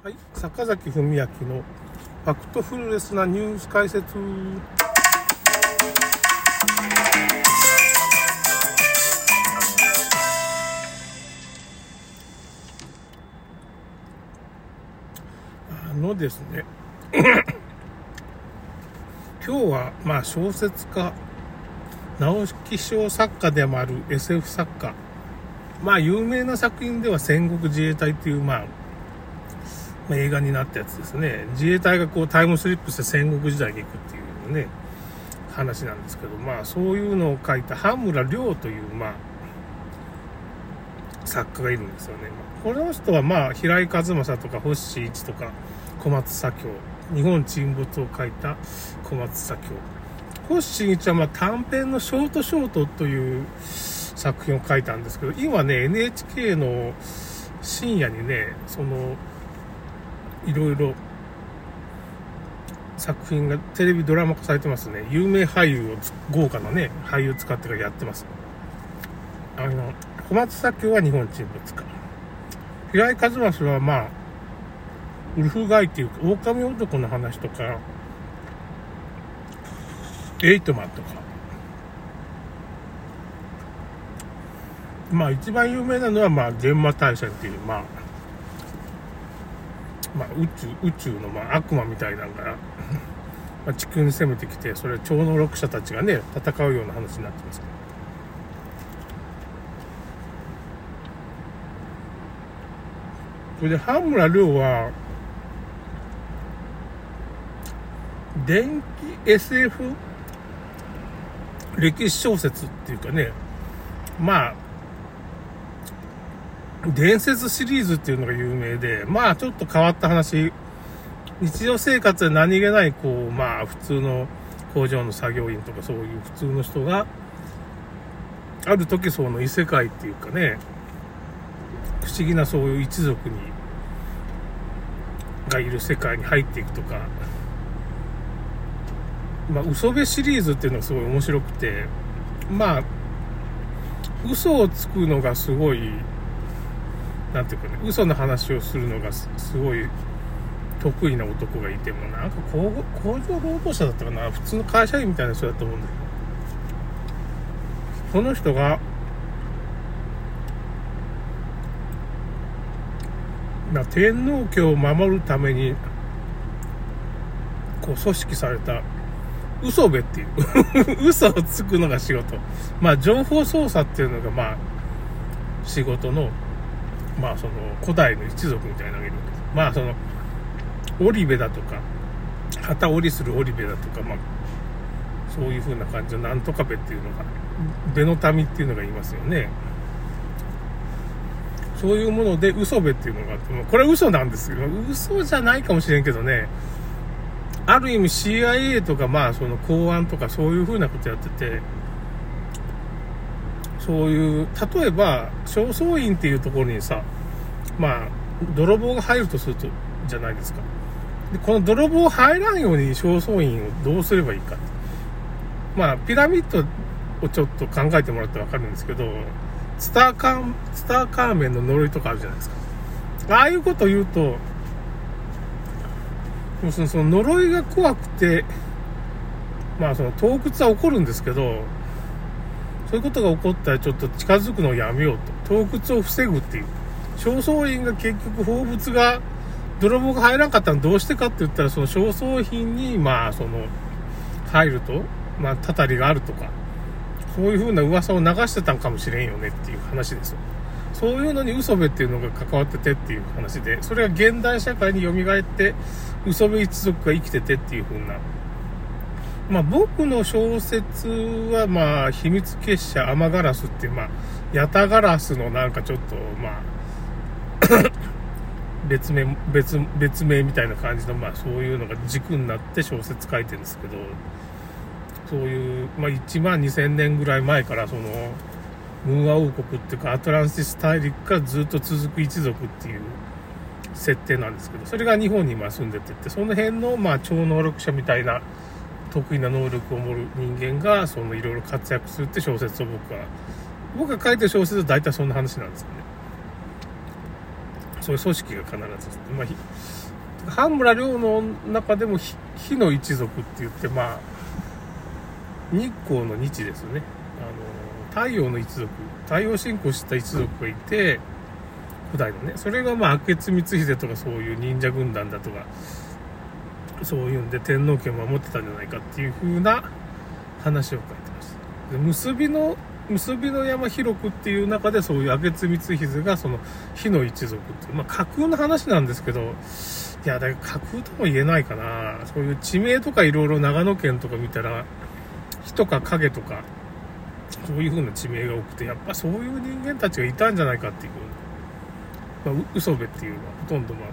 はい、坂崎文明のファクトフルレスなニュース解説。あのですね、今日はまあ小説家、直木賞作家でもある SF 作家、まあ有名な作品では戦国自衛隊っていうまあま、映画になったやつですね。自衛隊がこうタイムスリップして戦国時代に行くっていうね、話なんですけど、まあそういうのを書いた羽村亮という、まあ、作家がいるんですよね。この人はまあ平井和正とか星一とか小松左京、日本沈没を書いた小松左京。星一はまあ短編のショートショートという作品を書いたんですけど、今ね、NHK の深夜にね、その、いろいろ作品がテレビドラマ化されてますね。有名俳優を、豪華なね、俳優使ってからやってます。あの、小松左京は日本沈没か。平井和正はまあ、ウルフガイっていうか、狼男の話とか、エイトマンとか。まあ一番有名なのはまあ、現場大戦っていう、まあ、まあ、宇宙、宇宙の、まあ、悪魔みたいなのが、まあ、地球に攻めてきて、それは超能力者たちがね、戦うような話になってますけど。それで、羽村亮は、電気 SF 歴史小説っていうかね、まあ、伝説シリーズっていうのが有名で、まあちょっと変わった話、日常生活で何気ない、こう、まあ普通の工場の作業員とかそういう普通の人が、ある時その異世界っていうかね、不思議なそういう一族に、がいる世界に入っていくとか、まあ嘘部シリーズっていうのがすごい面白くて、まあ、嘘をつくのがすごいなんていうかね、嘘の話をするのがすごい得意な男がいても、なんか工工場労働者だったかな、普通の会社員みたいな人だと思うんだけど、この人が、まあ、天皇家を守るために、こう組織された嘘部っていう 嘘をつくのが仕事。まあ、情報操作っていうのが、まあ、仕事のまあその古代の一族みたいなのがいるわけです。まあその、織部だとか、旗織りする織部だとか、まあ、そういう風な感じのなんとか部っていうのが、部の民っていうのがいますよね。そういうもので嘘部っていうのがあって、これは嘘なんですけど、嘘じゃないかもしれんけどね、ある意味 CIA とかまあその公安とかそういう風なことやってて、そういう、例えば、正倉院っていうところにさ、まあ、泥棒が入るとすると、じゃないですか。で、この泥棒入らんように正倉院をどうすればいいか。まあ、ピラミッドをちょっと考えてもらってわかるんですけど、スターカー、スターカーメンの呪いとかあるじゃないですか。ああいうこと言うと、要するにその呪いが怖くて、まあその洞窟は起こるんですけど、そういうことが起こったらちょっと近づくのをやめようと。洞窟を防ぐっていう。正倉院が結局放物が、泥棒が入らなかったのどうしてかって言ったら、その正倉品に、まあ、その、入ると、まあ、たたりがあるとか、そういう風な噂を流してたんかもしれんよねっていう話ですよ。そういうのに嘘部っていうのが関わっててっていう話で、それが現代社会に蘇って、嘘部一族が生きててっていう風なまあ、僕の小説は、まあ、秘密結社雨ガラスっていう、まあ、ヤタガラスのなんかちょっと、まあ 別名、別、別名みたいな感じの、まあ、そういうのが軸になって小説書いてるんですけど、そういう、まあ、1万2000年ぐらい前から、その、ムーア王国っていうか、アトランティス大陸からずっと続く一族っていう設定なんですけど、それが日本に今住んでてって、その辺の、まあ、超能力者みたいな、得意な能力を持る人間が、そのいろいろ活躍するって小説を僕は、僕が書いてる小説は大体そんな話なんですよね。そういう組織が必ず、まあ、半村亮の中でも火の一族って言って、まあ、日光の日ですね。あの、太陽の一族、太陽信仰した一族がいて、古代のね、それがまあ、明智光秀とかそういう忍者軍団だとか、そういうんで天皇家を守ってたんじゃないかっていう風な話を書いてました。で結びの結びの山広くっていう中でそういう明智光秀がその火の一族っていう、まあ架空の話なんですけど、いや、だ架空とも言えないかな。そういう地名とかいろいろ長野県とか見たら、火とか影とか、そういう風な地名が多くて、やっぱそういう人間たちがいたんじゃないかっていう風な。まあ、嘘部っていうのはほとんどまあ、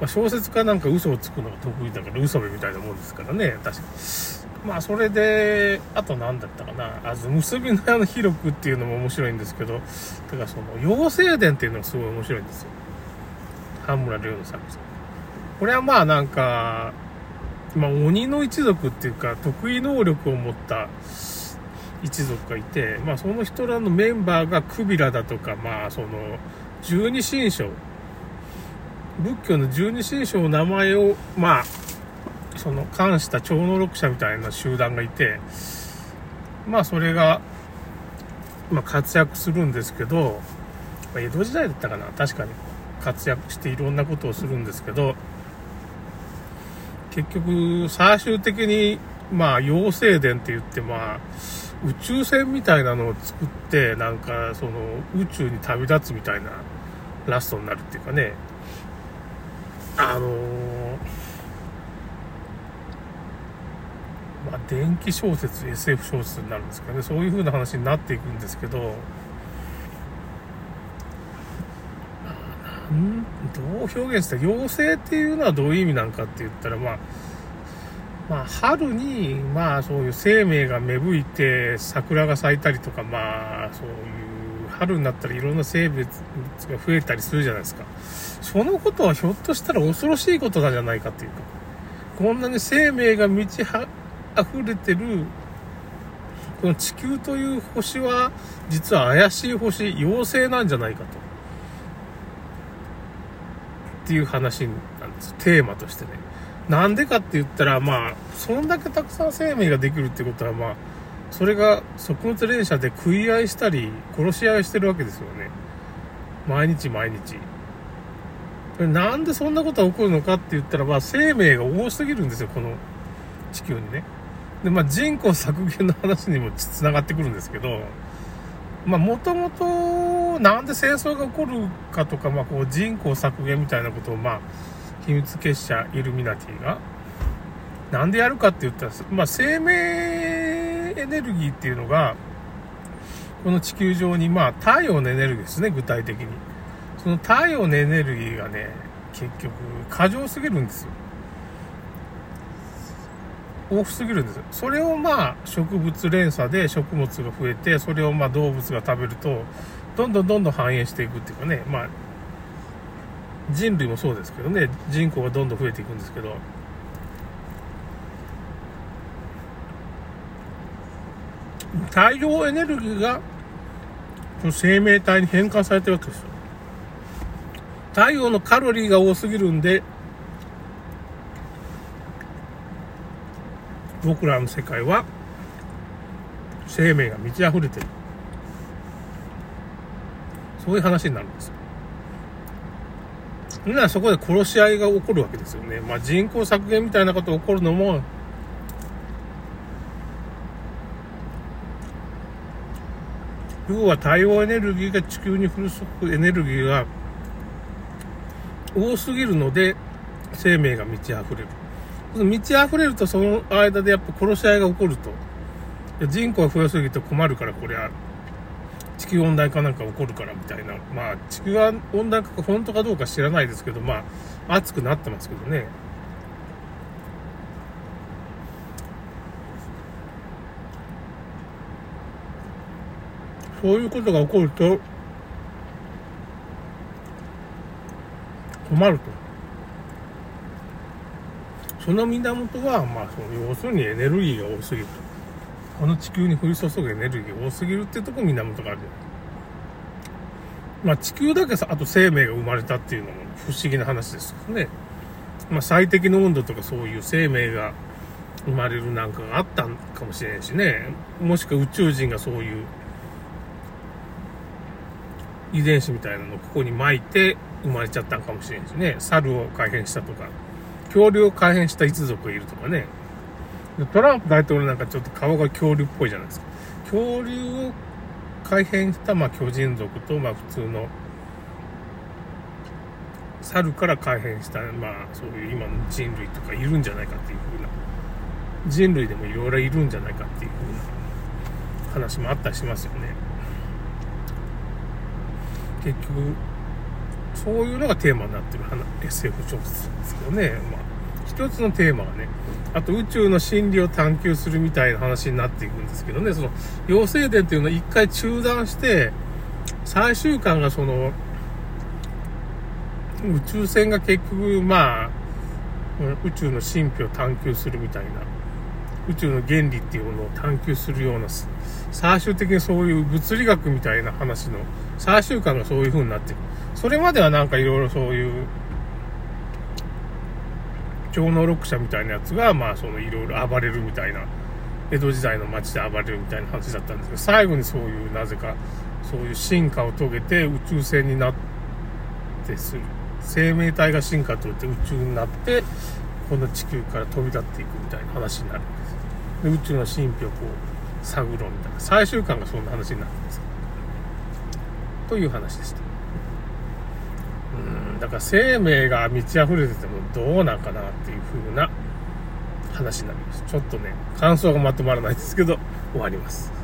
まあ、小説家なんか嘘をつくのが得意だから嘘部みたいなもんですからね、確かに。まあ、それで、あと何だったかな。あと、結びの屋の広くっていうのも面白いんですけど、だからその、妖精伝っていうのがすごい面白いんですよ。半村亮の作品。これはまあなんか、まあ、鬼の一族っていうか、得意能力を持った一族がいて、まあ、その人らのメンバーがクビラだとか、まあ、その、十二神将、仏教の十二神将の名前を、まあ、その、関した超能力者みたいな集団がいて、まあ、それが、まあ、活躍するんですけど、まあ、江戸時代だったかな確かに。活躍していろんなことをするんですけど、結局、最終的に、まあ、妖精伝って言って、まあ、宇宙船みたいなのを作って、なんか、その、宇宙に旅立つみたいなラストになるっていうかね、あの、まあ、電気小説、SF 小説になるんですかね、そういう風な話になっていくんですけど、んどう表現した妖精っていうのはどういう意味なんかって言ったら、まあ、まあ、春に、まあ、そういう生命が芽吹いて、桜が咲いたりとか、まあ、そういう、春になったらいろんな生物が増えたりするじゃないですか。そのことはひょっとしたら恐ろしいことなんじゃないかっていうか、こんなに生命が満ち溢れてる、この地球という星は、実は怪しい星、妖精なんじゃないかと。っていう話なんです。テーマとしてね。なんでかって言ったら、まあ、そんだけたくさん生命ができるってことは、まあ、それが食物連鎖で食い合いしたり、殺し合いしてるわけですよね。毎日毎日。なんでそんなことが起こるのかって言ったら、まあ、生命が多すぎるんですよ、この地球にね。で、まあ、人口削減の話にもつながってくるんですけど、まあ、もともと、なんで戦争が起こるかとか、まあ、こう、人口削減みたいなことを、まあ、秘密結社イルミナティが、なんでやるかって言ったら、まあ、生命エネルギーっていうのが、この地球上に、まあ、太陽のエネルギーですね、具体的に。その太陽のエネルギーがね、結局、過剰すぎるんですよ。多すぎるんですよ。それをまあ植物連鎖で食物が増えて、それをまあ動物が食べると、どんどんどんどん繁栄していくっていうかね、まあ人類もそうですけどね、人口がどんどん増えていくんですけど、太陽エネルギーが生命体に変換されてるわけですよ。太陽のカロリーが多すぎるんで、僕らの世界は生命が満ち溢れてる。そういう話になるんですよ。なそこで殺し合いが起こるわけですよね。まあ人口削減みたいなことが起こるのも、要は太陽エネルギーが地球に降り注ぐエネルギーが多すぎるので生命が満ち溢れる。満ち溢れるとその間でやっぱ殺し合いが起こると。人口が増えすぎて困るからこれは地球温暖化なんか起こるからみたいな。まあ地球温暖化が本当かどうか知らないですけど、まあ暑くなってますけどね。そういうことが起こると困ると。その源は、まあ、その要するにエネルギーが多すぎると。この地球に降り注ぐエネルギーが多すぎるってとこ源があるじゃない。まあ地球だけさ、あと生命が生まれたっていうのも不思議な話ですけどね。まあ最適の温度とかそういう生命が生まれるなんかがあったかもしれんしね。もしくは宇宙人がそういう遺伝子みたいなのをここに巻いて生まれちゃったんかもしれんしね。猿を改変したとか、恐竜を改変した一族がいるとかね。トランプ大統領なんかちょっと顔が恐竜っぽいじゃないですか。恐竜を改変した、まあ、巨人族と、まあ、普通の猿から改変した、まあ、そういう今の人類とかいるんじゃないかっていう風な人類でもいろいろいるんじゃないかっていう風な話もあったりしますよね結局そういうのがテーマになってる SF 小説なんですけどね、まあ、一つのテーマがねあと宇宙の真理を探求するみたいな話になっていくんですけどね、その、妖精伝っていうのは一回中断して、最終巻がその、宇宙船が結局、まあ、宇宙の神秘を探求するみたいな、宇宙の原理っていうものを探求するような、最終的にそういう物理学みたいな話の最終巻がそういう風になってる。それまではなんかいろいろそういう、超能力者みたいなやつが、まあ、そのいろいろ暴れるみたいな、江戸時代の街で暴れるみたいな話だったんですけど、最後にそういう、なぜか、そういう進化を遂げて宇宙船になってする。生命体が進化を遂げて宇宙になって、この地球から飛び立っていくみたいな話になるんですで宇宙の神秘をこう、探ろうみたいな。最終巻がそんな話になるんですという話でしたうん。だから生命が満ち溢れててもどうなんかなっていう風な話になります。ちょっとね、感想がまとまらないですけど、終わります。